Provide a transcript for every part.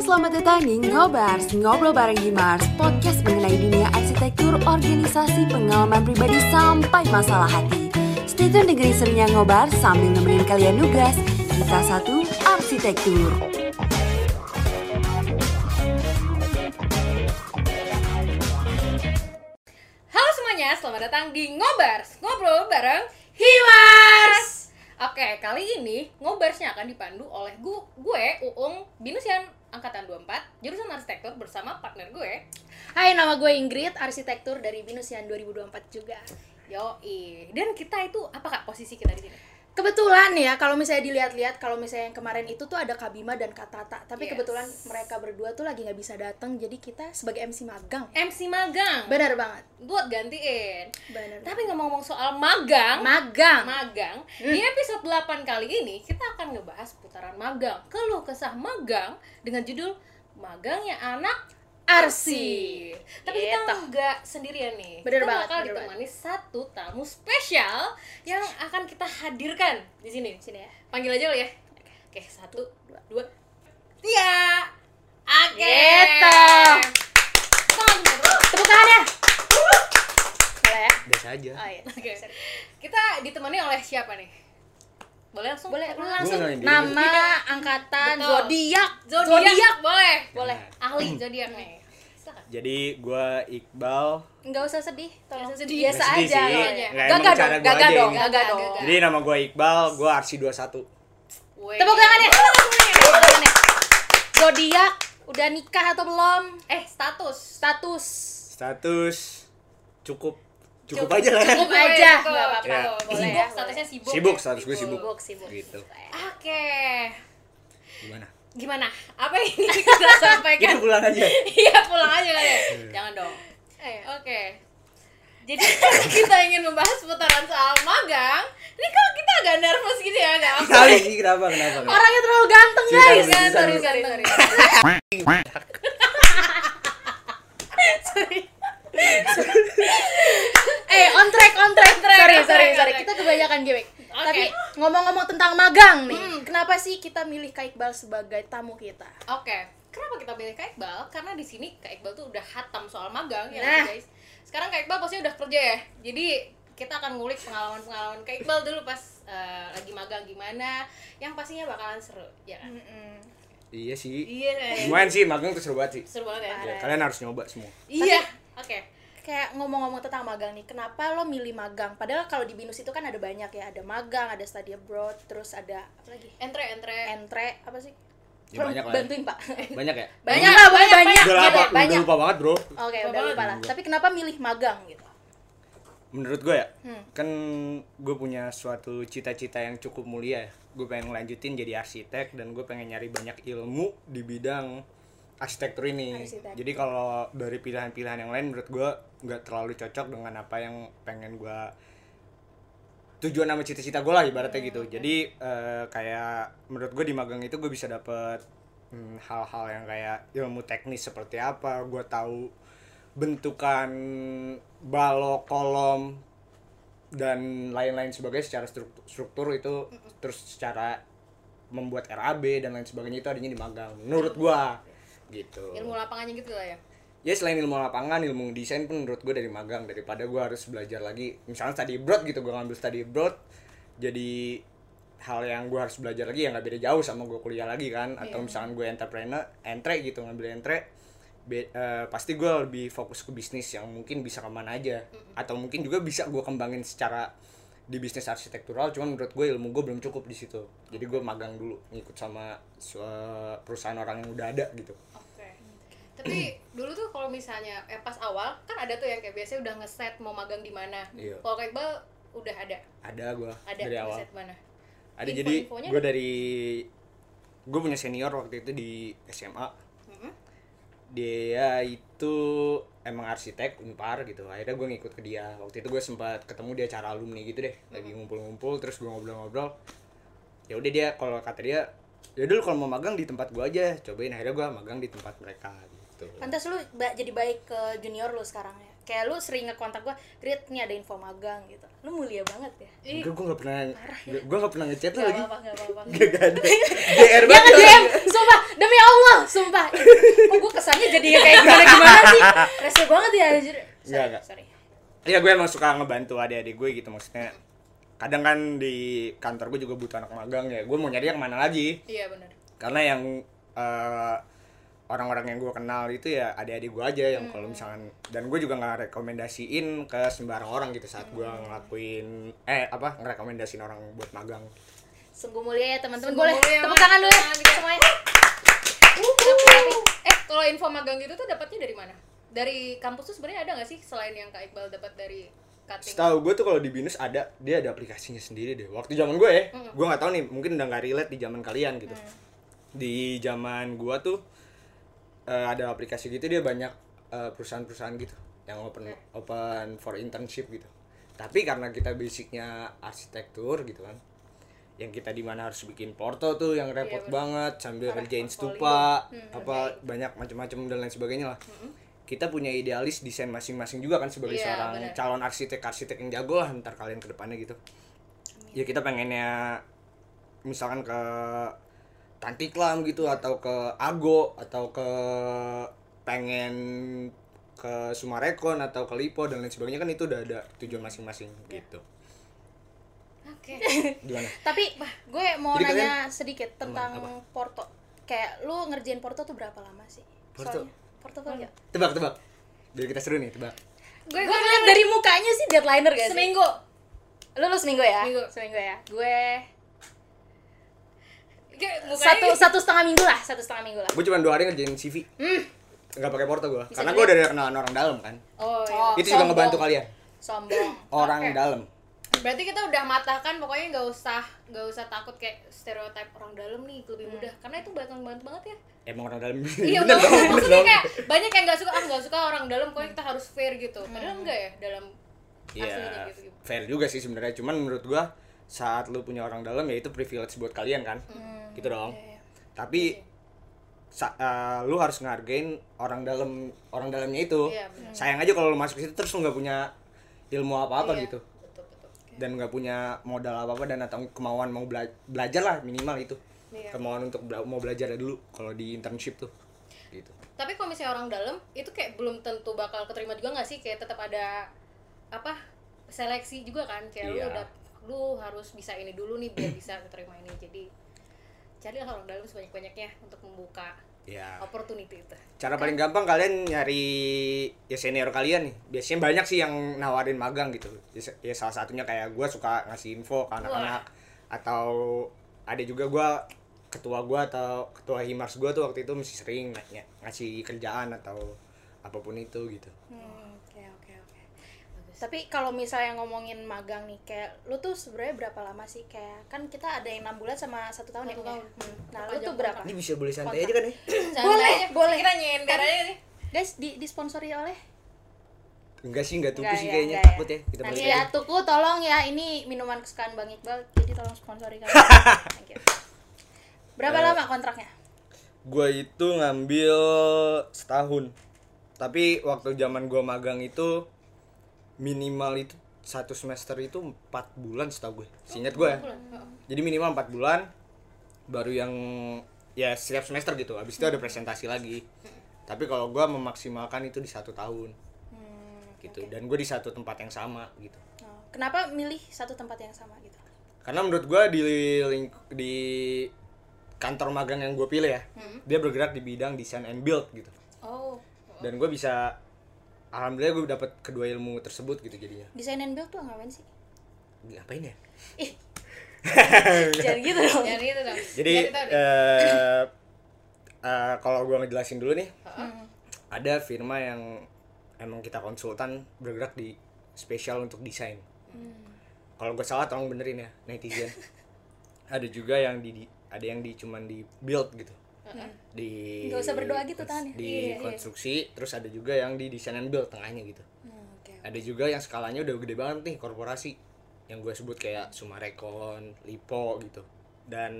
selamat datang di Ngobars, Ngobrol bareng Gimars, podcast mengenai dunia arsitektur, organisasi, pengalaman pribadi, sampai masalah hati. Stay tune dengerin serunya Ngobars sambil nemenin kalian nugas. Kita satu, arsitektur. Halo semuanya, selamat datang di Ngobars Ngobrol bareng Hiwars Oke, kali ini Ngobarsnya akan dipandu oleh gue, gue Uung Binusian Angkatan 24 Jurusan Arsitektur bersama partner gue Hai, nama gue Ingrid, arsitektur dari Binusian 2024 juga. Yoi Dan kita itu, apa kak posisi kita di sini? Kebetulan ya, kalau misalnya dilihat-lihat, kalau misalnya yang kemarin itu tuh ada Kabima dan Katata, tapi Yes. kebetulan mereka berdua tuh lagi nggak bisa datang, jadi kita sebagai MC magang. MC Magang Benar banget, Buat gantiin benar. Tapi ngomong-ngomong soal magang magang. Magang Di episode 8 kali ini Kita akan ngebahas putaran magang Keluh kesah magang Dengan judul Magangnya anak Arsi. Tapi kita Gitu. nggak sendirian nih. Bener kita banget, bakal bener ditemani satu tamu spesial yang akan kita hadirkan di sini. Sini ya. Panggil aja lo ya. Oke, satu, dua, dua. Tia. Oke. Gitu. Kita. Tepuk tangannya. Boleh ya? biasa aja Oh iya. Oke. Kita ditemani oleh siapa nih? Boleh langsung? Boleh, langsung. Diri. Nama, angkatan, zodiak. Zodiak. Boleh. Boleh. Ahli zodiak nih. Silakan. jadi gua Iqbal Nggak usah sedih, tolong. Usah sedih. Biasa sedih aja. sih. Gagah emang dong, gagah aja dong, gagah Gagah, dong. jadi nama gua Iqbal gua Arsi 21 Weh. Tepuk tangannya. Tepuk tangannya. Zodiak udah nikah atau belum? Eh, status. Status. status cukup cukup, Cukup. aja lah ya. Cukup aja. Cukup. Nggak apa-apa. Ya. Boleh Sibuk, ya. statusnya sibuk. sibuk ya? status gue sibuk Sibuk, sibuk. gitu Oke. gimana Gimana? Apa yang kita sampaikan? kita pulang aja Iya, pulang aja kali ya. Jangan dong. Eh, Oke. Jadi kita ingin membahas putaran soal magang. Ini kok kita agak nervous gitu ya, agak apa? kali sih kenapa kenapa kenapa? Orangnya terlalu ganteng, guys. dulu, Sorry, sorry, sorry, sorry. Eh, on track, on track. track, sorry, on sorry, track, on sorry. track. Kita kebanyakan gimmick. Oke. Tapi ngomong-ngomong tentang magang nih, Hmm. Kenapa sih kita milih Kak Iqbal sebagai tamu kita? Oke, kenapa kita pilih Kak Iqbal? Karena di sini Kak Iqbal tuh udah hatam soal magang ya Nah. guys. Sekarang Kak Iqbal pasti udah kerja ya. Jadi kita akan ngulik pengalaman-pengalaman Kak Iqbal dulu pas eh, lagi magang gimana. Yang pastinya bakalan seru, ya kan? iya sih Iya, lumayan sih magang tuh seru banget sih seru banget ya. Ya, kalian harus nyoba semua Iya. Oke. Kayak ngomong-ngomong tentang magang nih, kenapa lo milih magang? Padahal kalau di Binus itu kan ada banyak ya, ada magang, ada study abroad, terus ada apa lagi? Entre, entre. Entre apa sih? Ya, banyak lah. Bantuin, Pak. banyak ya banyak lah, banyak, banyak. udah gitu lupa, ya, banyak. udah lupa banget bro Oke, Lupa udah lupa lah. Tapi kenapa milih magang gitu? menurut gue ya Hmm. kan gue punya suatu cita-cita yang cukup mulia ya gue pengen ngelanjutin jadi arsitek dan gue pengen nyari banyak ilmu di bidang arsitektur ini. Arsitek. jadi kalau dari pilihan-pilihan yang lain menurut gue nggak terlalu cocok dengan apa yang pengen gue tujuan sama cita-cita gue lah ibaratnya gitu. jadi eh, kayak menurut gue di magang itu gue bisa dapet hmm, hal-hal yang kayak ilmu teknis seperti apa gue tahu bentukan balok kolom dan lain-lain sebagainya secara struktur, struktur itu terus secara membuat RAB dan lain sebagainya itu adanya di magang menurut gua gitu Ilmu lapangannya gitu lah ya. ya selain ilmu lapangan ilmu desain pun menurut gue dari magang daripada gue harus belajar lagi misalnya study abroad gitu gue ngambil study abroad jadi hal yang gue harus belajar lagi yang nggak beda jauh sama gue kuliah lagi kan atau Iya. misalnya gue entrepreneur entre gitu ngambil entre be- eh, pasti gue lebih fokus ke bisnis yang mungkin bisa ke mana aja atau mungkin juga bisa gue kembangin secara di bisnis arsitektural cuman menurut gue ilmu gue belum cukup di situ jadi gue magang dulu ngikut sama su- perusahaan orang yang udah ada gitu. Tapi dulu tuh kalau misalnya eh, pas awal kan ada tuh yang kayak biasanya udah ngeset mau magang di mana. Iya. Kalau Kak Iqbal udah ada. ada gue Ada dari awal mana? ada Info- jadi gue dari gue punya senior waktu itu di SMA Mm-mm. dia itu emang arsitek unpar gitu akhirnya gue ngikut ke dia waktu itu gue sempat ketemu di acara alumni gitu deh lagi ngumpul-ngumpul terus gue ngobrol-ngobrol ya udah dia kalau kata dia ya dulu kalau mau magang di tempat gue aja cobain akhirnya gue magang di tempat mereka gitu gitu. Pantas lu ba jadi baik ke junior lu sekarang ya. Kayak lu sering ngekontak gua, Grit nih ada info magang gitu. Lu mulia banget ya? Enggak gue gak pernah ya? gue gak pernah ngechat lu lagi. apa, gak apa-apa. Gak, ada. DR banget. Jangan DM sumpah demi Allah sumpah. Kok gue kesannya jadi kayak gimana-gimana sih? Rese banget ya anjir. Sorry, gak, sorry. Iya gue emang suka ngebantu adik-adik gue gitu maksudnya. Kadang kan di kantor gue juga butuh anak magang ya. Gue mau nyari yang mana lagi. Iya benar karena yang uh, orang-orang yang gue kenal itu ya adik-adik gue aja yang kalau misalkan dan gue juga nggak rekomendasiin ke sembarang orang gitu saat gue ngelakuin eh apa ngerekomendasiin orang buat magang Sungguh mulia ya teman-teman. Boleh mulia, tepuk tangan dulu ya semuanya. Eh, kalau info magang gitu tuh dapatnya dari mana? Dari kampus tuh sebenarnya ada nggak sih selain yang Kak Iqbal dapat dari cutting? Setahu gue tuh kalau di binus ada dia ada aplikasinya sendiri deh. Waktu zaman gue ya, gue nggak tahu nih mungkin udah nggak relate di zaman kalian gitu. Di zaman gue tuh eh, ada aplikasi gitu dia banyak eh, perusahaan-perusahaan gitu yang open open for internship gitu. Tapi karena kita basicnya arsitektur gitu kan, yang kita di mana harus bikin porto tuh yang repot banget sambil kerjain stupa apa banyak macam-macam dan lain sebagainya lah. Kita punya idealis desain masing-masing juga kan sebagai Iya, seorang bener. calon arsitek-arsitek yang jago lah ntar kalian ke depannya gitu. Ya kita pengennya misalkan ke Tantiklam gitu atau ke Ago atau ke pengen ke Sumarekon atau ke Lipo dan lain sebagainya kan itu udah ada tujuan masing-masing gitu. Oke. Gimana? Tapi gue mau Jadi nanya sedikit tentang apa? Porto. Kayak lu ngerjain Porto tuh berapa lama sih? Porto? Soalnya, Portofolio. Tebak, tebak. Biar kita seru nih, tebak. Gue Gue ngeliat dari mukanya sih deadlineer gak sih? seminggu. Lu lu seminggu ya? Seminggu. Seminggu ya. Gue Kayak mukanya satu satu setengah minggu lah, satu setengah minggu lah. Gue cuma dua hari ngerjain CV. Hmm. Nggak pakai porto gue. Karena gue udah ada kenalan orang dalam kan. Oh, iya. Oh, itu juga sombong. ngebantu kalian. Sombong. Orang Oke. dalam. Berarti kita udah matahkan pokoknya nggak usah nggak usah takut kayak stereotip orang dalam nih lebih mudah karena itu bantu banget ya. Emang orang dalam. iya Bener bener Maksudnya dong. kayak banyak yang nggak suka ah nggak suka orang dalam pokoknya kita harus fair gitu. Padahal enggak ya dalam Iya, gitu. gitu. fair juga sih sebenarnya. Cuman menurut gua saat lu punya orang dalam ya itu privilege buat kalian kan. Gitu dong. Iya, iya. Tapi sa- eh, lu harus ngehargain orang dalam orang dalamnya itu. Iya. Sayang aja kalau lu masuk situ terus lu nggak punya ilmu apa-apa Iya, gitu. Betul betul. Dan nggak punya modal apa-apa dan atau kemauan mau bela- belajar lah minimal itu. Iya. Kemauan untuk bela- mau belajar dulu kalau di internship tuh. Gitu. Tapi kalau misalnya orang dalam itu kayak belum tentu bakal keterima juga nggak sih kayak tetap ada apa seleksi juga kan kayak lu Iya. udah lu harus bisa ini dulu nih biar bisa keterima ini jadi carilah orang dalam sebanyak banyaknya untuk membuka Ya. opportunity itu Cara paling gampang kalian nyari ya senior kalian nih. Biasanya banyak sih yang nawarin magang gitu. Ya, ya salah satunya kayak gue suka ngasih info ke anak-anak atau ada juga gue ketua gue atau ketua himars gue tuh waktu itu mesti sering nanya ngasih kerjaan atau apa pun itu gitu. Hmm. Tapi kalau misalnya ngomongin magang nih, kayak lu tuh sebenarnya berapa lama sih? Kayak kan kita ada yang enam bulan sama satu tahun Satu ya. tahun. Hmm. Nah lu tuh berapa? Ini bisa boleh santai aja kan ya? Boleh, boleh. kita nyender aja nih Guys, di disponsori oleh Enggak sih, enggak tuku Enggak sih ya, kayaknya enggak takut ya. Kita Nanti ya, aja. Tuku tolong ya ini minuman kesukaan Bang Iqbal, jadi tolong sponsori kami. Thank you. Berapa Eh, lama kontraknya? Gue itu ngambil setahun. Tapi waktu zaman gue magang itu minimal itu satu semester itu empat bulan setahu gue. Seingat gue ya. Jadi minimal empat bulan baru yang ya setiap semester gitu. Habis itu ada presentasi lagi. Tapi kalau gue memaksimalkan itu di satu tahun Hmm, gitu. Dan gue di satu tempat yang sama gitu. oh. Kenapa milih satu tempat yang sama gitu? Karena menurut gue di link di kantor magang yang gue pilih ya, dia bergerak di bidang design and build gitu. Oh, dan gue bisa alhamdulillah gue dapet kedua ilmu tersebut gitu jadinya desain and build tuh ngapain sih? ngapain ya Ih. Jangan gitu dong. jangan gitu dong jadi eh eh, kalau gue ngejelasin dulu nih Hmm. ada firma yang emang kita konsultan bergerak di spesial untuk desain Hmm. kalau gue salah tolong benerin ya netizen ada juga yang di, di- ada yang di cuman di build gitu di Nggak usah berdoa gitu, tahan ya. di Iya, iya. konstruksi terus ada juga yang di desain and build tengahnya gitu Hmm, oke. ada juga yang skalanya udah gede banget nih korporasi yang gue sebut kayak Sumarekon, Lipo gitu dan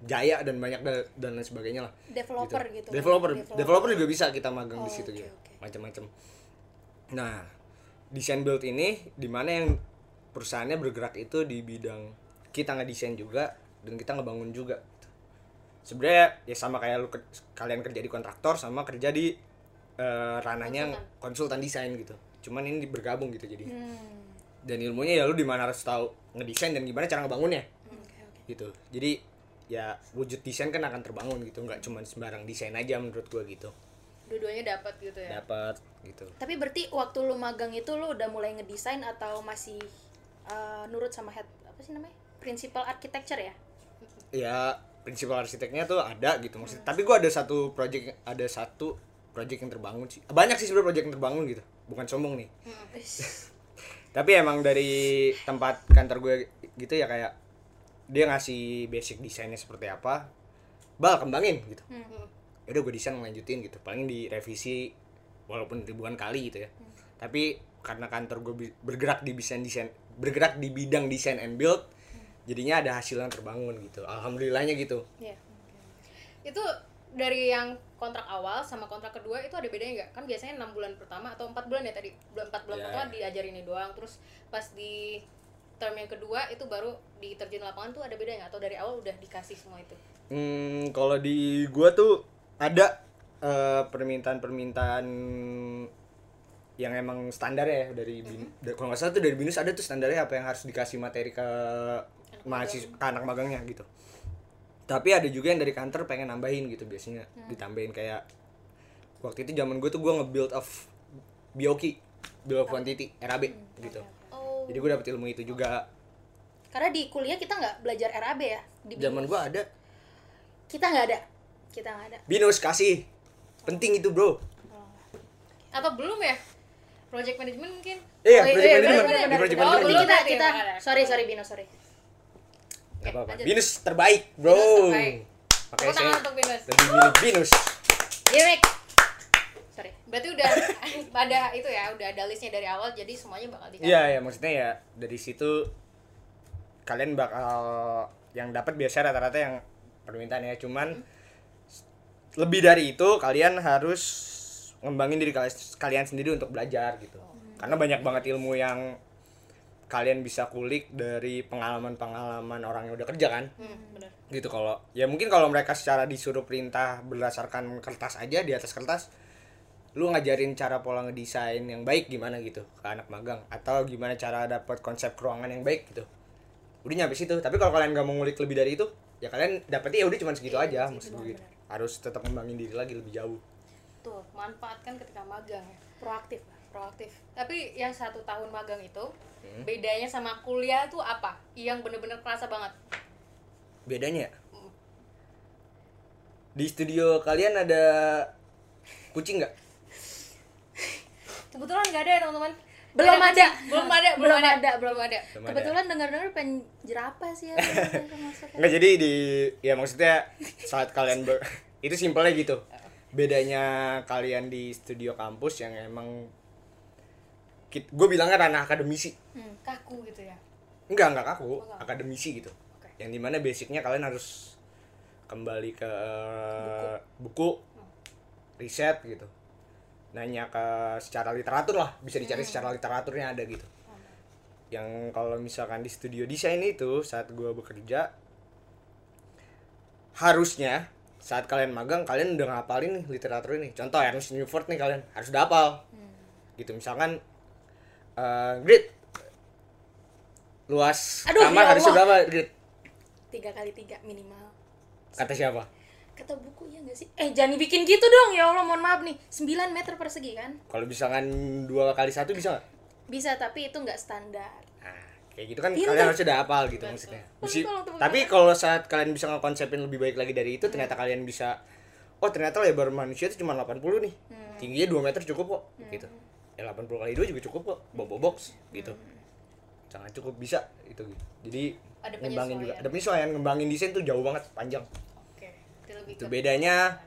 Jaya dan banyak da- dan lain sebagainya lah Developer gitu. developer Developer. developer juga bisa kita magang Oh, di situ oke, gitu oke. macam-macam nah desain build ini di mana yang perusahaannya bergerak itu di bidang kita ngedesain juga dan kita ngebangun juga gitu. Sebenarnya ya sama kayak lu ke- kalian kerja di kontraktor sama kerja di eh, ranahnya konsultan. desain gitu cuman ini bergabung gitu jadi Hmm. dan ilmunya ya lu di mana harus tahu ngedesain dan gimana cara ngebangunnya Oke, oke. gitu jadi ya wujud desain kan akan terbangun gitu nggak cuma sembarang desain aja menurut gua gitu Dua-duanya dapat gitu ya. dapat gitu Tapi berarti waktu lu magang itu lu udah mulai ngedesain atau masih uh, nurut sama head apa sih namanya? Principal architecture ya? ya prinsipal arsiteknya tuh ada gitu maksudnya. Tapi gua ada satu project ada satu project yang terbangun sih. Banyak sih sebenarnya project yang terbangun gitu. Bukan sombong nih. Tapi emang dari tempat kantor gue gitu ya kayak dia ngasih basic desainnya seperti apa bal kembangin gitu. Hmm. ya udah gue desain ngelanjutin gitu. Paling direvisi walaupun ribuan kali gitu ya. Tapi karena kantor gue bergerak di desain desain bergerak di bidang desain and build jadinya ada hasil yang terbangun gitu alhamdulillahnya gitu Iya. Itu dari yang kontrak awal sama kontrak kedua itu ada bedanya nggak? Kan biasanya enam bulan pertama atau empat bulan ya tadi. Bulan empat bulan Ya. pertama diajarin ini doang, terus pas di term yang kedua itu baru diterjun lapangan tuh ada bedanya? Atau dari awal udah dikasih semua itu? Hmm, kalau di gua tuh ada eh, permintaan-permintaan yang emang standar ya dari bin, da- kalau nggak salah tuh dari binus ada tuh standarnya apa yang harus dikasih materi ke mahasiswa ke anak magangnya gitu. Tapi ada juga yang dari kantor pengen nambahin gitu biasanya ditambahin kayak waktu itu zaman gue tuh gue nge-build of Bioki, build of quantity, RAB gitu. Oh. Jadi gue dapet ilmu itu juga. Karena di kuliah kita nggak belajar RAB ya? Di Zaman gue ada kita nggak ada. Kita nggak ada. binus kasih, penting itu bro. Atau belum ya? Project management mungkin? Iya, Oh, project iya, management. Di project. Oh, management belum. berarti kita kita sorry sorry Bino sorry. Gak apa-apa. Binus terbaik, bro. Binus terbaik. Makanya saya Binus. lebih milih Binus. Gimik. Sorry. Berarti udah ada itu ya, udah ada listnya dari awal jadi semuanya bakal dikasih. Iya, ya maksudnya ya dari situ kalian bakal yang dapat biasa rata-rata yang permintaan ya, cuman lebih dari itu kalian harus ngembangin diri kalian, kalian sendiri untuk belajar gitu. Karena banyak banget ilmu yang kalian bisa kulik dari pengalaman-pengalaman orang yang udah kerja kan. Hmm, gitu kalau ya mungkin kalau mereka secara disuruh perintah berdasarkan kertas aja di atas kertas lu ngajarin cara pola ngedesain yang baik gimana gitu ke anak magang atau gimana cara dapat konsep ruangan yang baik gitu udah nyampe situ tapi kalau kalian nggak mau ngulik lebih dari itu ya kalian dapetnya ya udah cuma segitu aja maksud gue gitu. harus tetap ngembangin diri lagi lebih jauh Tuh, manfaatkan ketika magang ya. Proaktif. Proaktif. Tapi yang satu tahun magang itu Hmm. bedanya sama kuliah tuh apa? Yang bener-bener kerasa banget. bedanya ya? di studio kalian ada kucing nggak Kebetulan nggak ada ya teman-teman. Belum Nggak ada. Belum ada. Belum ada, Belum ada. Belum ada. Kebetulan dengar-dengar pengen jerapah sih ya. Nggak jadi di ya maksudnya saat kalian ber itu simpelnya gitu. Bedanya kalian di studio kampus yang emang gue bilangnya ranah akademisi. Hmm, kaku gitu ya. Enggak, enggak kaku, enggak. akademisi gitu. Oke. Yang di mana basicnya kalian harus kembali ke buku, riset gitu. Nanya ke secara literatur lah, bisa dicari secara literaturnya ada gitu. Yang kalau misalkan di studio desain itu saat gue bekerja harusnya saat kalian magang kalian udah ngapalin nih literatur ini. Contoh Ernest Newford nih kalian harus udah hafal. Gitu misalkan eh grid luas Aduh, kamar ya harus berapa grid? Tiga kali tiga minimal. Kata siapa? Kata buku ya nggak sih? Eh jangan bikin gitu dong ya Allah mohon maaf nih. 9 meter persegi kan? Kalau misalkan dua kali satu bisa nggak? Bisa tapi itu nggak standar. Nah, kayak gitu kan Pinter. kalian harus udah hafal gitu maksudnya. Tolong tepuk tapi kalau saat kalian bisa ngekonsepin lebih baik lagi dari itu, ternyata kalian bisa oh ternyata lebar manusia itu cuma 80 nih. Tingginya 2 meter cukup kok gitu. Ya 80 kali 2 juga cukup kok. Bobo box gitu. Sangat cukup bisa itu gitu. Jadi Ada ngembangin juga. Ada penyesuaian ngembangin desain tuh jauh banget, panjang. Oke. Itu lebih itu bedanya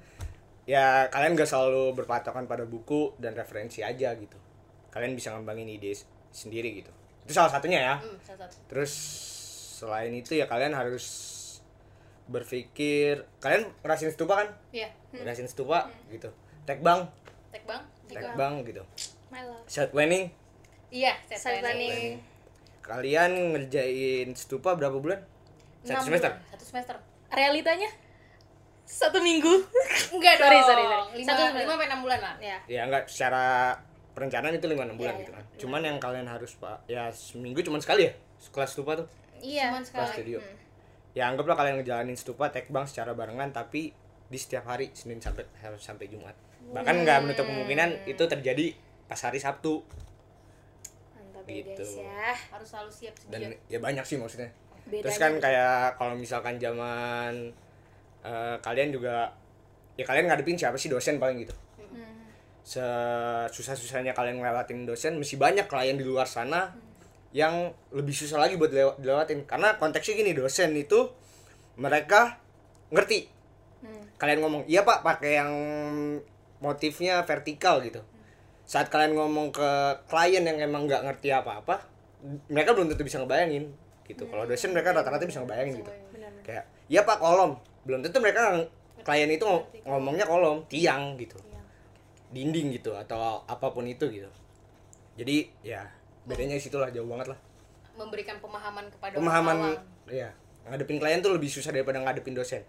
ya kalian gak selalu berpatokan pada buku dan referensi aja gitu kalian bisa ngembangin ide sendiri gitu itu salah satunya ya Hmm, salah satu. terus selain itu ya kalian harus berpikir kalian ngerasin stupa kan Iya. ngerasin stupa gitu tag bang Tek bang. tag bang gitu My love. set planning Iya, set Set planning. planning. kalian ngerjain stupa berapa bulan satu semester Satu semester. Realitanya satu minggu. Enggak Sorry, dong. sorry, sorry. Lima lima Satu lima sampai enam bulan lah ya ya enggak secara perencanaan itu lima enam bulan Iya, gitu iya. kan cuman yang kalian harus pak ya seminggu cuman sekali ya kelas stupa tuh iya Cuman kelas sekali. studio ya anggaplah kalian ngejalanin stupa bang secara barengan tapi di setiap hari senin sampai sampai jumat bahkan nggak menutup kemungkinan itu terjadi pas hari sabtu. Mantap ya Gitu. guys ya. Harus selalu siap dan sedia ya banyak sih maksudnya. Bedanya terus kan gitu. kayak kalau misalkan zaman eh, kalian juga ya kalian ngadepin siapa sih dosen paling gitu. Hmm. sesusah-susahnya kalian ngelewatin dosen masih banyak klien di luar sana yang lebih susah lagi buat dilewa- dilewatin karena konteksnya gini dosen itu mereka ngerti. Hmm. kalian ngomong iya pak pakai yang motifnya vertikal gitu saat kalian ngomong ke klien yang emang nggak ngerti apa-apa mereka belum tentu bisa ngebayangin gitu. Kalau dosen mereka rata-rata bisa ngebayangin gitu. Benar-benar. kayak iya pak kolom. Belum tentu mereka klien itu ngom- ngomongnya kolom tiang gitu. Iya. dinding gitu atau apa pun itu gitu. Jadi ya bedanya situlah jauh banget lah. Memberikan pemahaman kepada pemahaman orang ya ngadepin klien tuh lebih susah daripada ngadepin dosen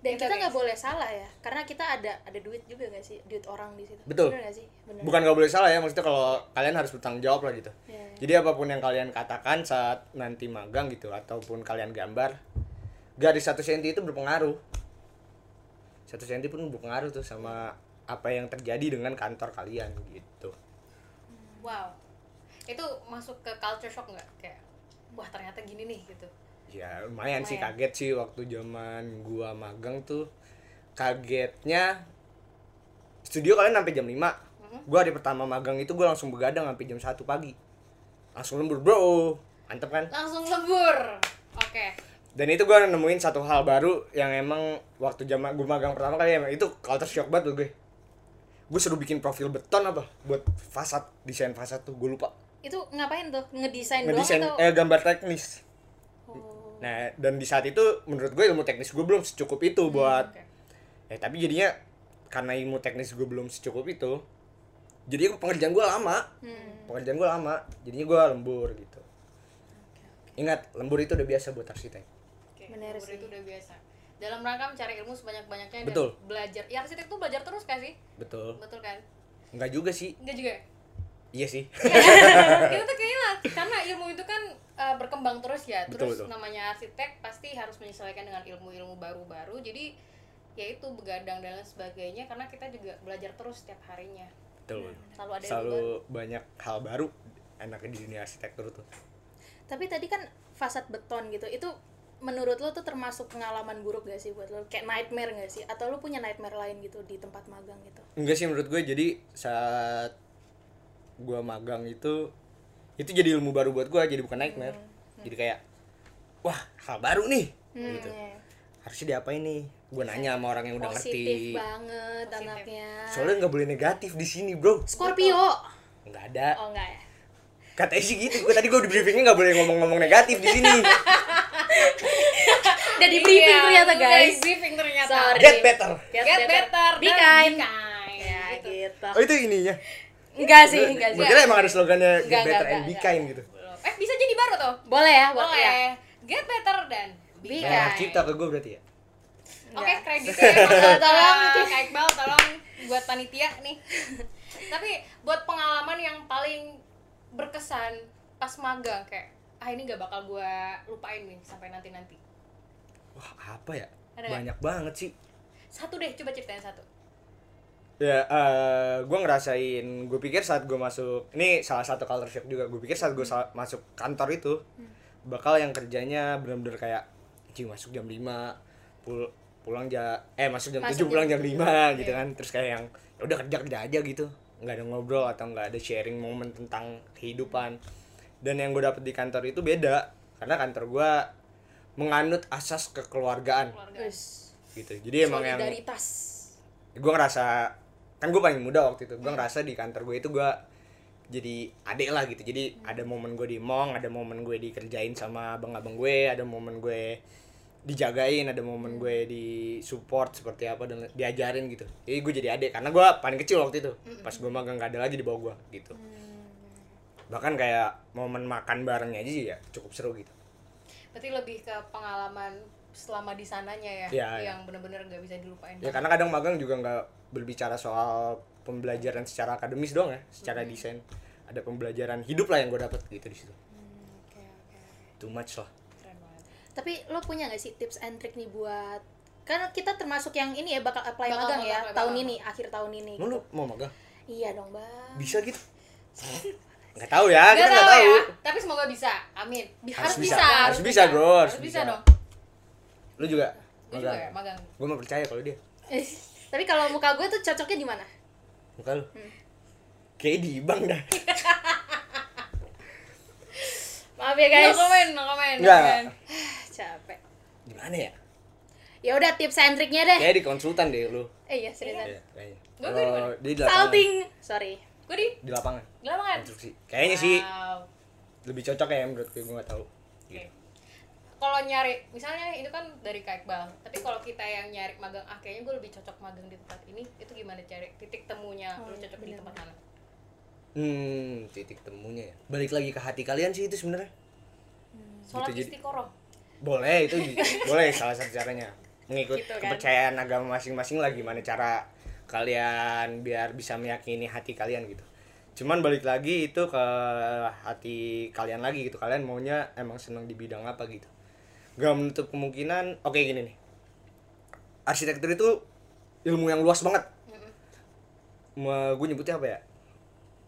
dan Gitu, kita nggak boleh salah ya karena kita ada ada duit juga nggak sih? Duit orang di situ. Betul. Bener nggak sih? Bener. bukan nggak boleh salah ya maksudnya kalau kalian harus bertanggung jawab lah gitu. Iya, iya. jadi apa pun yang kalian katakan saat nanti magang gitu ataupun kalian gambar garis satu senti itu berpengaruh. Satu senti pun berpengaruh tuh sama apa yang terjadi dengan kantor kalian gitu. Wow. Itu masuk ke culture shock nggak? Kayak wah ternyata gini nih gitu ya lumayan sih Lumayan. kaget sih waktu zaman gua magang tuh. Kagetnya studio kalian sampai jam 5 Mhm. gua hari pertama magang itu gua langsung begadang sampai jam 1 pagi. Langsung lembur bro. Mantep kan? Langsung lembur. Oke. Dan itu gua nemuin satu hal baru yang emang waktu zaman gua magang pertama kali emang itu culture shock banget gue. Gue suruh bikin profil beton apa? Buat fasad desain fasad tuh gue lupa. Itu ngapain tuh? Ngedesain doang ngedesain atau eh gambar teknis. Nah, dan di saat itu menurut gue ilmu teknis gue belum secukup itu buat oke. ya tapi jadinya karena ilmu teknis gue belum secukup itu jadi pengerjaan gue lama. Hmm. pengerjaan gue lama jadinya gue lembur gitu. Ingat lembur itu udah biasa buat arsitek. Oke, Bener lembur sih. itu udah biasa. Dalam rangka mencari ilmu sebanyak-banyaknya Betul. dan belajar. Ya arsitek tuh belajar terus kan sih? Betul. Betul kan? Enggak juga sih. Enggak juga iya sih. Itu tuh kayaknya lah karena ilmu itu kan uh, berkembang terus ya. Betul, terus betul. namanya arsitek pasti harus menyesuaikan dengan ilmu-ilmu baru-baru. Jadi ya itu begadang dan lain sebagainya karena kita juga belajar terus setiap harinya. Betul selalu ada ilmu baru selalu banyak hal baru enaknya di dunia arsitektur tuh. Tapi tadi kan fasad beton gitu itu menurut lo tuh termasuk pengalaman buruk gak sih buat lo? Kayak nightmare gak sih? Atau lo punya nightmare lain gitu di tempat magang gitu? Enggak sih menurut gue. Jadi saat gue magang itu itu jadi ilmu baru buat gue jadi bukan nightmare. Jadi kayak wah hal baru nih. Gitu. iya. harusnya diapain nih? Gue nanya sama orang yang udah positif ngerti banget Positif. anaknya. Soalnya nggak boleh negatif di sini bro. Scorpio. Nggak ada. Oh enggak ya? Katanya sih gitu. Gue tadi gue di briefingnya nggak boleh ngomong-ngomong negatif di sini. Udah di briefing Iya, ternyata guys di briefing ternyata. Sorry. get better. Get, get better. be dan kind. be kind. ya Gitu. gitu. Oh itu ininya enggak sih enggak sih gue kira emang ada slogannya get better and be kind gitu eh bisa jadi baru tuh boleh ya boleh, boleh ya get better dan be, kind. nah, cipta ke gue berarti ya Oke, Nggak. kreditnya Tolong, tolong tolong. Kak Iqbal tolong buat panitia nih. Tapi buat pengalaman yang paling berkesan pas magang kayak ah ini gak bakal gua lupain nih sampai nanti-nanti. wah apa ya Ada banyak banget sih Satu deh, coba ceritain satu. Ya eh gue ngerasain gue pikir saat gue masuk ini salah satu culture shock juga gue pikir saat gue masuk kantor itu bakal yang kerjanya bener-bener kayak cing masuk jam 5 pul pulang jam eh masuk jam Masuk 7 pulang jam jam 7, 5 gitu iya. kan. Terus kayak yang ya udah kerja kerja aja gitu nggak ada ngobrol atau nggak ada sharing momen tentang kehidupan. Dan yang gue dapet di kantor itu beda karena kantor gue menganut asas kekeluargaan. Keluarga. Gitu. Jadi emang yang gue ngerasa kan gue paling muda waktu itu. Gue ngerasa di kantor gue itu gue jadi adek lah gitu. Jadi ada momen gue di mong ada momen gue dikerjain sama abang-abang gue ada momen gue dijagain ada momen gue di support seperti apa dan diajarin gitu. Jadi gue jadi adek karena gue paling kecil waktu itu. Pas gue magang gak ada lagi di bawah gue gitu. Bahkan kayak momen makan barengnya aja sih ya cukup seru gitu. Berarti lebih ke pengalaman selama di sananya ya, iya. yang bener-bener gak bisa dilupain. ya karena kadang magang juga nggak berbicara soal pembelajaran secara akademis doang ya secara desain ada pembelajaran hidup lah yang gue dapat gitu di situ Oke, oke, oke. too much lah Keren banget. Tapi lo punya gak sih tips and trick nih buat karena kita termasuk yang ini ya bakal apply Bakal magang ya apply tahun magang. ini akhir tahun ini. Emang gitu. lu mau magang Iya dong bang. bisa gitu nggak tahu ya kita Nggak tahu tahu ya, tapi semoga bisa. Amin. Harus Harus, bisa. bisa. Harus bisa, bro, harus Harus bisa bisa. dong. lu juga Gue juga ya, magang. gue mau percaya kalau dia Eh, Tapi kalau muka gue tuh cocoknya di mana? muka lu Hmm. kayak di bang dah Maaf ya No guys. comment, no comment. no Nggak. comment. Capek. di mana ya Ya udah tips and tricknya deh. kayak di konsultan deh lu Eh iya seriusan. Iya, kayaknya Gua Kalau di mana? di lapangan Salting. Sorry. Gue di di lapangan di lapangan. konstruksi kayaknya sih Wow. lebih cocok ya menurut gue gue nggak tahu Oke. Kalau nyari, misalnya itu kan dari Kak Iqbal, tapi kalau kita yang nyari magang, ah kayaknya gue lebih cocok magang di tempat ini, itu gimana cari titik temunya, Oh, lu cocok di tempat mana? hmm titik temunya ya. Balik lagi ke hati kalian sih itu sebenarnya. Sholat Gitu, jadi- istiqoroh. boleh itu boleh salah satu caranya. Mengikut Gitu kan. kepercayaan agama masing-masing lah gimana cara kalian biar bisa meyakini hati kalian gitu. Cuman balik lagi itu ke hati kalian lagi gitu. Kalian maunya emang senang di bidang apa gitu gak menutup kemungkinan oke gini nih. Arsitektur itu ilmu yang luas banget. Gue nyebutnya apa ya?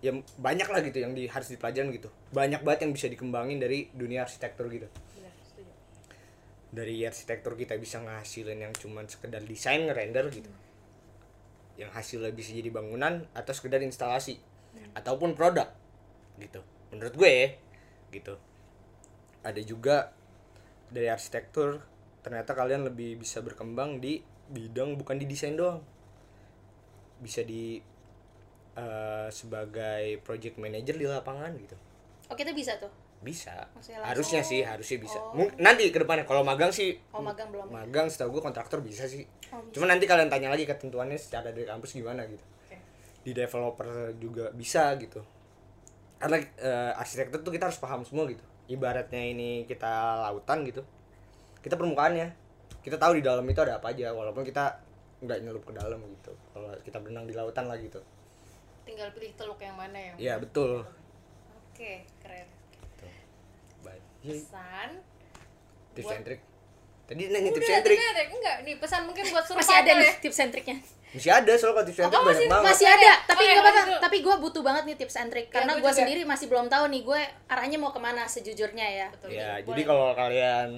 Ya banyak lah gitu yang di, harus dipelajarin gitu. Banyak banget yang bisa dikembangin dari dunia arsitektur gitu. Setuju. dari arsitektur kita bisa ngasilin yang cuman sekedar desain ngerender gitu. Yang hasilnya bisa jadi bangunan atau sekedar instalasi. Ataupun produk gitu. Menurut gue ya, gitu. Ada juga dari arsitektur ternyata kalian lebih bisa berkembang di bidang bukan di desain doang bisa di eh, sebagai project manager di lapangan gitu Oh kita bisa tuh. bisa harusnya sih harusnya bisa Oh. Nanti ke depannya kalau magang sih Oh magang belum. magang setahu gue kontraktor bisa sih Oh, bisa. cuman nanti kalian tanya lagi ketentuannya secara dari kampus gimana gitu Oke. di developer juga bisa gitu karena eh, arsitektur tuh kita harus paham semua gitu ibaratnya ini kita lautan gitu kita permukaannya kita tahu di dalam itu ada apa aja walaupun kita nggak nyelup ke dalam gitu kalau kita berenang di lautan lah gitu Tinggal pilih teluk yang mana yang. iya betul Oke, keren. baik Iya, Pesan. tips Buat- and trick tadi nanya tips Udah, and trick tips and trick. Enggak, nih pesan mungkin buat suruh Masih ada ya. nih tips and tricknya. Masih ada soalnya kalau tips and Oh, trick masih- banyak banget Masih Oke, ada, tapi oke, nggak apa-apa. lanjut dulu. Tapi gue butuh banget nih tips and trick karena gua gue sendiri masih belum tahu nih gue arahnya mau ke mana sejujurnya ya. Betul. Ya, Boleh. jadi kalau kalian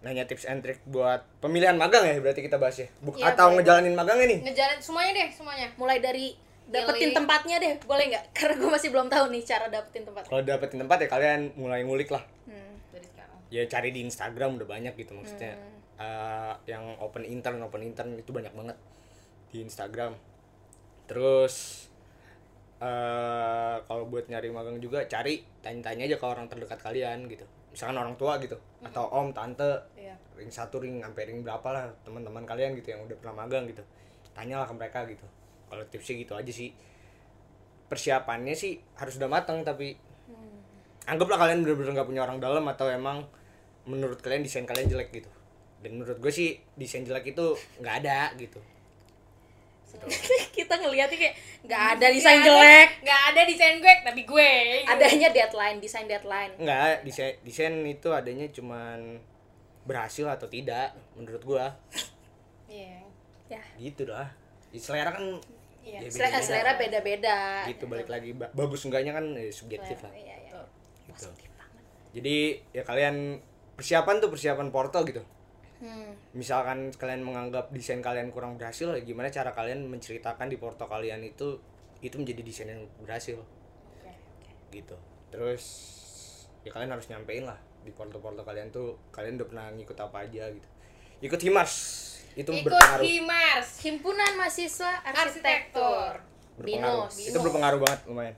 nanya tips and trick buat pemilihan magang ya berarti kita bahas ya. Buk Iya, atau boleh. ngejalanin magangnya nih? ngejalan semuanya deh, semuanya. Mulai dari dapetin Milih. tempatnya deh, boleh nggak? Karena gue masih belum tahu nih cara dapetin tempat. Kalau dapetin tempat ya kalian mulai ngulik lah. Hmm. Dari sekarang. Ya cari di Instagram udah banyak gitu maksudnya. Eh, yang open intern, open intern itu banyak banget di Instagram. Terus eh kalau buat nyari magang juga cari tanya-tanya aja ke orang terdekat kalian gitu. Misalkan orang tua gitu atau om, tante, Iya. ring satu ring sampai ring berapa lah teman-teman kalian gitu yang udah pernah magang gitu tanyalah ke mereka gitu kalau tipsnya gitu aja sih persiapannya sih harus udah matang tapi anggaplah kalian bener-bener nggak punya orang dalam atau emang menurut kalian desain kalian jelek gitu dan menurut gue sih desain jelek itu nggak ada gitu Kita ngeliatnya kayak nggak ada desain jelek. Nggak ada desain gue, tapi gue. Adanya deadline, desain deadline. nggak desain desain itu adanya cuman berhasil atau tidak menurut gua Iya. Ya, gitu dah selera kan Iya. ya selera, beda-beda. selera beda-beda. gitu balik lagi ba- bagus enggaknya kan eh, subjektif lah Iya, iya. gitu. jadi ya kalian persiapan tuh persiapan porto gitu Hmm. misalkan kalian menganggap desain kalian kurang berhasil ya gimana cara kalian menceritakan di porto kalian itu itu menjadi desain yang berhasil Oke. gitu terus ya kalian harus nyampein lah di porto-porto kalian tuh kalian udah pernah ngikut apa aja gitu ikut himars itu Ikut berpengaruh Himars. Himpunan Mahasiswa Arsitektur. Arsitektur. berpengaruh Binus. itu berpengaruh banget lumayan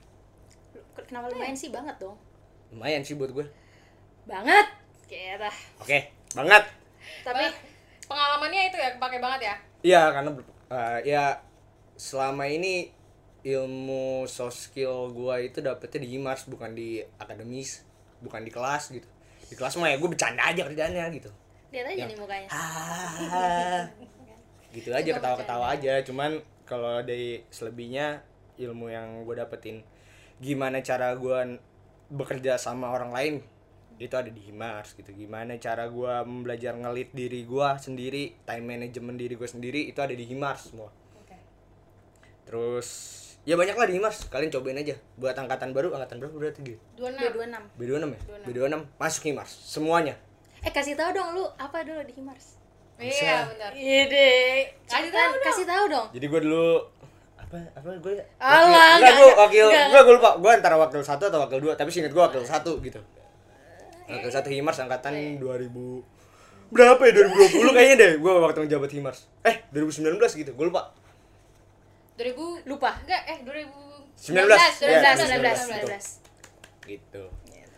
Kenapa lumayan sih banget dong? lumayan sih buat gue Banget. Kayak dah. oke banget Tapi pengalamannya itu ya kepake banget ya. Iya karena eh, ya selama ini ilmu soft skill gua itu dapetnya di Himars bukan di akademis bukan di kelas gitu. Di kelas mah ya gue bercanda aja kerjaannya gitu. Lihat aja Yang- nih mukanya. ah. Gitu aja ketawa-ketawa aja. Cuman kalau dari selebihnya ilmu yang gue dapetin gimana cara gue bekerja sama orang lain itu ada di Himars gitu. Gimana cara gue belajar ngelit diri gue sendiri time management diri gue sendiri itu ada di Himars semua. Oke. terus ya banyak lah di Himars. Kalian cobain aja. Buat angkatan baru angkatan berapa berarti gitu 26 226 B26 ya? B26 masuk Himars. Semuanya. Eh kasih tahu dong lu apa dulu di Himars? Iya, benar. Ide. Kasih Kasih tahu dong. kasih tahu dong. jadi gue dulu apa apa gue Alah, enggak enggak, gue enggak, wakil. Enggak. gue gue lupa. Gue antara wakil satu atau wakil dua tapi singkat gue wakil satu gitu wakil satu Himars angkatan 2000 berapa ya 2020 kayaknya deh gue waktu menjabat Himars eh 2019 gitu gue lupa 2000 Lupa. enggak eh 2000 19. 19 Iya, 19 19 19. gitu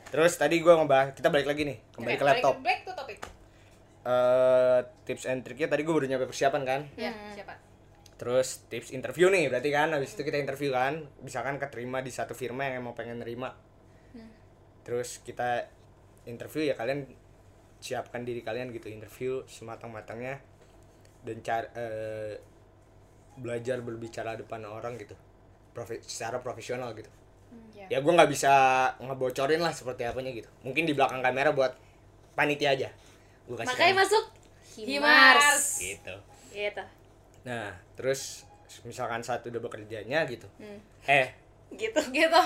terus tadi gue ngebahas kita balik lagi nih kembali Oke, ke laptop balik ke topik. Eh, tips and triknya tadi gue baru nyampe persiapan kan Ya, siapa? Terus tips interview nih, berarti kan habis itu kita interview kan, misalkan keterima di satu firma yang emang pengen nerima. Terus kita interview ya kalian siapkan diri kalian gitu, interview sematang-matangnya dan cara eh, belajar berbicara depan orang gitu, Profe- secara profesional gitu. Ya. Ya gue nggak bisa ngebocorin lah seperti apanya gitu. Mungkin di belakang kamera buat panitia aja. Gue kasih Makanya masuk Himars. gitu. Gitu. Nah, terus misalkan satu udah bekerjanya gitu. Hmm. Eh, Gitu. Gitu.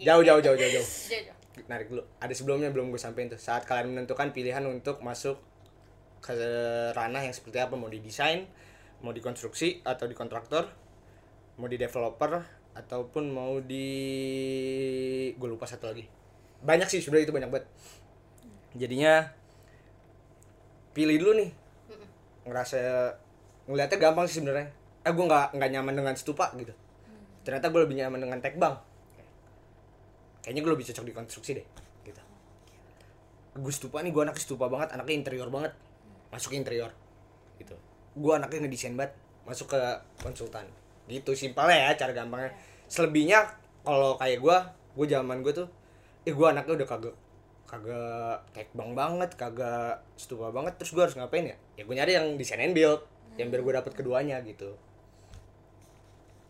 jauh jauh jauh jauh jauh. Narik dulu. Ada sebelumnya belum gue sampein tuh. Saat kalian menentukan pilihan untuk masuk ke ranah yang seperti apa, mau di desain, mau di konstruksi atau di kontraktor, mau di developer ataupun mau di gue lupa satu lagi. Banyak sih sebenarnya itu banyak banget. Jadinya pilih dulu nih. Ngerasa ngeliatnya gampang sih sebenarnya. Eh gue nggak nggak nyaman dengan stupa gitu. Ternyata gue lebih nyaman dengan tekbang kayaknya gue lebih cocok di konstruksi deh gitu. Gue stupa nih gue anaknya stupa banget anaknya interior banget. Masuk ke interior gitu. Gue anaknya ngedesain banget masuk ke konsultan. Gitu simpelnya ya cara gampangnya. Selebihnya kalau kayak gue gue zaman gue tuh eh gue anaknya udah kagak kagak tekbang banget kagak stupa banget terus gue harus ngapain ya? Ya gue nyari yang desain and build yang biar gue dapet keduanya gitu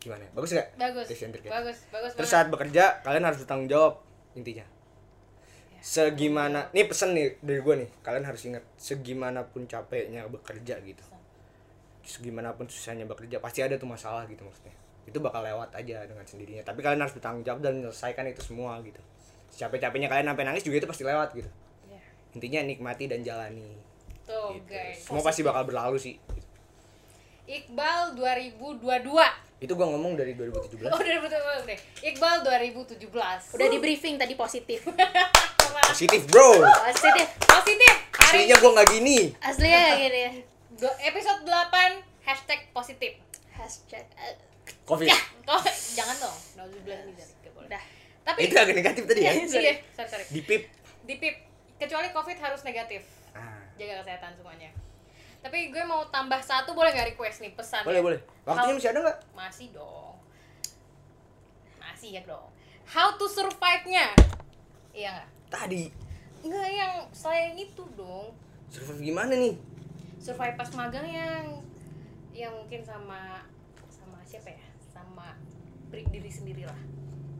gimana bagus gak Bagus. Bagus, bagus Terus saat bekerja kalian harus bertanggung jawab intinya. Segimana, nih pesen nih dari gue nih, kalian harus ingat segimanapun capeknya bekerja gitu, segimanapun susahnya bekerja pasti ada tuh masalah gitu maksudnya. Itu bakal lewat aja dengan sendirinya. Tapi kalian harus bertanggung jawab dan menyelesaikan itu semua gitu. Capek-capeknya kalian sampai nangis juga itu pasti lewat gitu. Iya. Intinya nikmati dan jalani. Tuh, Gitu. guys. Semua pasti bakal berlalu sih. Iqbal 2022. Itu gua ngomong dari 2017. Oh, 2017 deh. Iqbal 2017. Udah di briefing tadi positif. Positif, Bro. Positif. Positif. Hari Aslinya gua nggak gini. Aslinya kayak gini ya. do- episode 8 hashtag positif. Hashtag. eh, Covid. Kau jangan dong. Nauzubillah min dzalik. Nggak boleh. Udah. Tapi Itu agak negatif tadi ya. iya, sorry, sorry. Di pip. Dipip. Kecuali Covid harus negatif. Ah, Jaga kesehatan semuanya. Tapi gue mau tambah satu boleh nggak request nih pesan? boleh, boleh. Waktunya How- masih ada nggak? Masih dong. Masih ya dong. How to survive-nya? Iya nggak? Tadi. Enggak yang selain itu dong. Survive gimana nih? Survive pas magang yang yang mungkin sama sama siapa ya? Sama diri sendiri lah.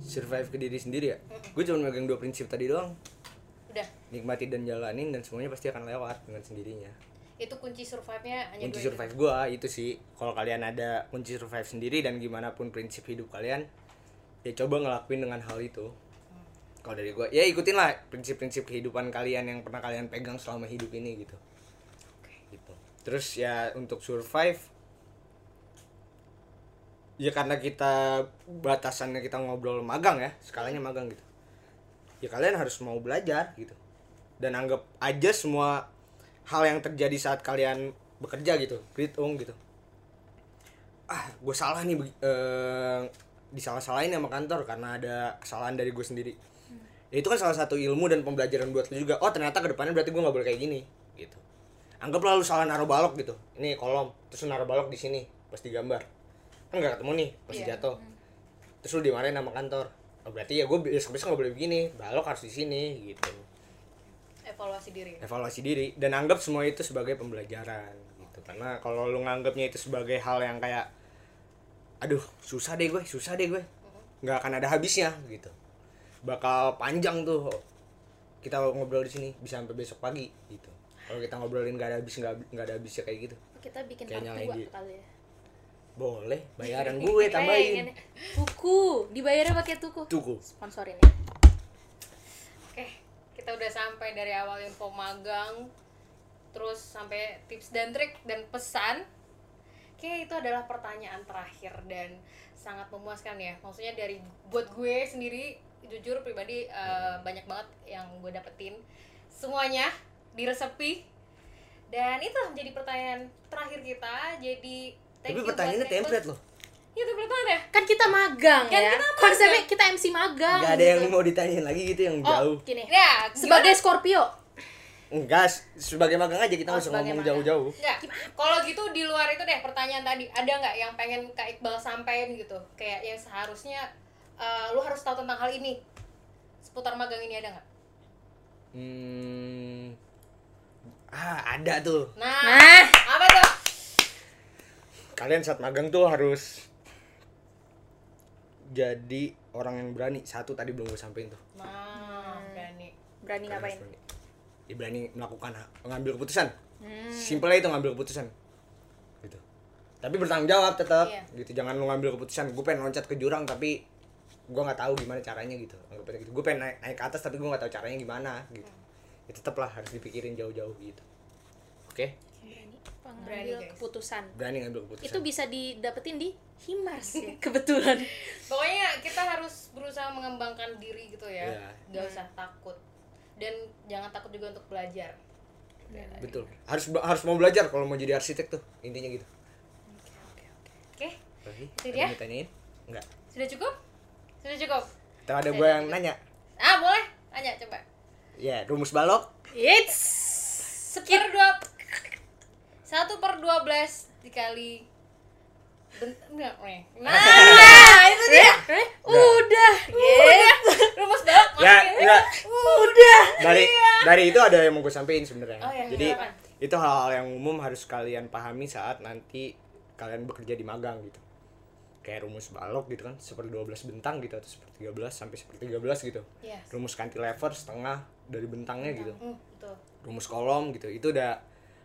Survive ke diri sendiri ya? Gue cuma megang dua prinsip tadi doang. Udah. Nikmati dan jalanin dan semuanya pasti akan lewat dengan sendirinya. Itu kunci survive-nya hanya Kunci dua survive gua itu sih. Kalau kalian ada kunci survive sendiri dan gimana pun prinsip hidup kalian, ya coba ngelakuin dengan hal itu. Kalau dari gua, ya ikutin lah prinsip-prinsip kehidupan kalian yang pernah kalian pegang selama hidup ini gitu. Gitu. Terus ya untuk survive ya karena kita batasannya kita ngobrol magang ya skalanya magang gitu ya kalian harus mau belajar gitu dan anggap aja semua hal yang terjadi saat kalian bekerja gitu berhitung gitu. Ah gue salah nih eh, disalah-salahin sama kantor karena ada kesalahan dari gue sendiri. Ya, itu kan salah satu ilmu dan pembelajaran buat lu juga. Oh ternyata ke depannya berarti gue nggak boleh kayak gini gitu. Anggaplah lu salah naruh balok gitu. Ini kolom terus naruh balok di sini pas digambar. Kan nggak ketemu nih pas Iya. jatuh terus lu dimarahin sama kantor. Oh, berarti ya gue besok besok nggak boleh begini balok harus di sini gitu Evaluasi diri. evaluasi diri. Dan anggap semua itu sebagai pembelajaran gitu. Karena kalau lu nganggapnya itu sebagai hal yang kayak aduh susah deh gue susah deh gue. Nggak akan ada habisnya gitu. Bakal panjang tuh kita ngobrol di sini bisa sampai besok pagi gitu. Kalau kita ngobrolin nggak ada habis nggak ada habisnya kayak gitu. Kita bikin Kayak nyalain di- kali ya. Boleh bayaran gue tambahin. tuku dibayarnya pakai tuku. Tuku. Sponsorin ya kita udah sampai dari awal info magang, terus sampai tips dan trik dan pesan. Oke, itu adalah pertanyaan terakhir dan sangat memuaskan ya. Maksudnya dari buat gue sendiri, jujur pribadi eh, banyak banget yang gue dapetin. Semuanya diresepi. Dan itu menjadi pertanyaan terakhir kita. Jadi thank tapi pertanyaannya template loh Iya, template banget ya? kan kita magang Kan ya kita magang. konsepnya kita MC magang nggak ada gitu. yang mau ditanyain lagi gitu yang jauh oh gini Ya, sebagai Scorpio enggak sebagai magang aja kita Oh, usah sebagai ngomong jauh-jauh Enggak. Kalau gitu di luar itu deh pertanyaan tadi, ada nggak yang pengen Kak Iqbal sampein gitu? Kayak yang seharusnya eh, lu harus tahu tentang hal ini. Seputar magang ini ada nggak? hmm ah ada tuh Nah, nah apa tuh? kalian saat magang tuh harus jadi orang yang berani. Satu tadi belum gue sampein tuh. Nah, berani. berani ngapain? berani. Ya, berani melakukan mengambil keputusan. Hmm. simpelnya itu ngambil keputusan. Gitu. Tapi bertanggung jawab tetap Iya. gitu jangan lu ngambil keputusan. Gue pengen loncat ke jurang tapi gue nggak tahu gimana caranya gitu. Anggapnya gitu. Gue pengen naik, naik ke atas tapi gue nggak tahu caranya gimana gitu. Ya tetap lah harus dipikirin jauh-jauh gitu. Oke? Berani, pengambil guys. keputusan berani ngambil keputusan itu bisa didapetin di Himars ya kebetulan Pokoknya kita harus berusaha mengembangkan diri gitu ya. Iya. Gak usah takut. Dan jangan takut juga untuk belajar. betul harus harus mau belajar kalau mau jadi arsitek tuh intinya gitu Oke? Itu Ada dia? yang ditanyain? Enggak. sudah cukup? Sudah cukup? Atau ada gue yang nanya. Ah, boleh? Tanya coba. Ya, rumus balok. it's seper dua satu per dua belas dikali bent enggak nih nah itu dia eh, udah udah rumus balok Ya, makin. enggak. udah Dari dari itu ada yang mau gue sampein sebenarnya. Oh, iya, Jadi silakan. itu hal-hal yang umum harus kalian pahami saat nanti kalian bekerja di magang gitu. Kayak rumus balok gitu kan, seperti 12 bentang gitu atau seperti 13 sampai seperti 13 gitu. Yes. Rumus cantilever setengah dari bentangnya gitu. Hmm, betul rumus kolom gitu itu udah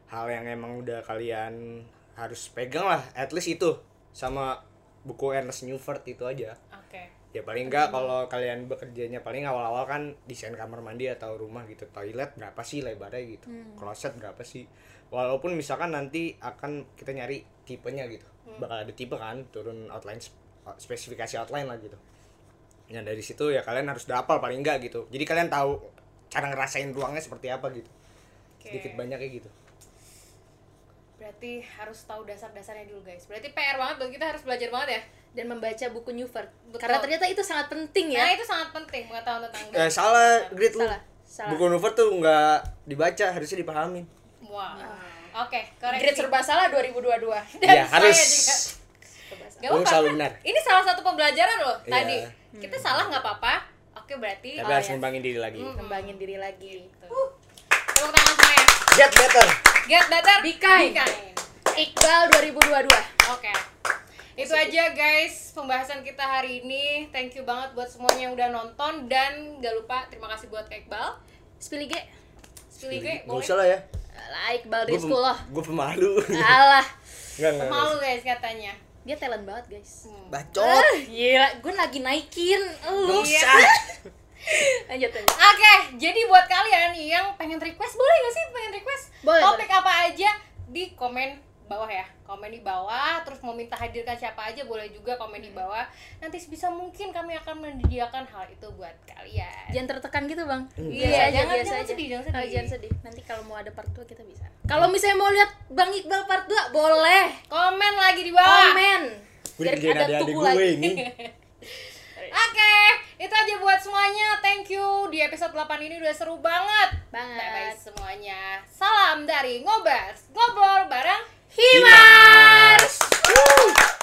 hal yang emang udah kalian harus pegang lah at least itu sama buku Ernest Newford itu aja. Oke. Ya paling enggak kalau kalian bekerjanya paling awal-awal kan desain kamar mandi atau rumah gitu toilet berapa sih lebarnya gitu kloset berapa sih. Walaupun misalkan nanti akan kita nyari tipenya gitu bakal ada tipe kan turun outline sp- spesifikasi outline lah gitu. Ya dari situ ya kalian harus udah hafal paling enggak gitu. Jadi kalian tahu cara ngerasain ruangnya seperti apa gitu. Oke. sedikit banyak kayak gitu berarti harus tahu dasar-dasarnya dulu guys berarti PR banget buat kita harus belajar banget ya dan membaca buku Newford Betul. karena ternyata itu sangat penting nah ya itu sangat penting pengetahuan tentang eh salah grid lu salah salah buku Newford tuh nggak dibaca harusnya dipahamin wow oke koreksi Grade serba salah 2022 Dan ya saya harus juga. Gak apa-apa. selalu benar. Ini salah satu pembelajaran loh Iya. tadi. Kita salah nggak apa-apa. Oke berarti. tapi oh, harus ya. ngembangin diri lagi ngembangin diri lagi Tuh. Tepuk tangan semuanya. get better Get better. Be kind. Iqbal 2022 Oke. Itu aja guys pembahasan kita hari ini. Thank you banget buat semuanya yang udah nonton dan gak lupa terima kasih buat Kak Iqbal. Spill IG Spill IG Gak boleh. usah lah ya Lah Iqbal gue Rizkullah gue pemalu Alah nggak nggak Malu guys katanya. Dia talent banget guys Hmm. bacot Ah, Gila, gue lagi naikin uh, Gak usah Lanjut lanjut. Oke, jadi buat kalian yang pengen request, boleh gak sih pengen request? Boleh, Topik apa aja di komen bawah ya. Komen di bawah, terus mau minta hadirkan siapa aja boleh juga komen di bawah. Nanti sebisa mungkin kami akan menyediakan hal itu buat kalian. Jangan tertekan gitu bang. Iya, aja, jangan- biasa jangan aja. sedih, jangan sedih. Oh, jangan sedih. Nanti kalau mau ada part 2 kita bisa. Kalau misalnya mau lihat Bang Iqbal part 2 boleh. Komen lagi di bawah. Komen. Gue Biar ada gue lagi ini okay, itu aja buat semuanya. Thank you. Di episode 8 ini udah seru banget. Banget. Bye bye semuanya. Salam dari ngobers, ngobrol bareng Himars. Himars.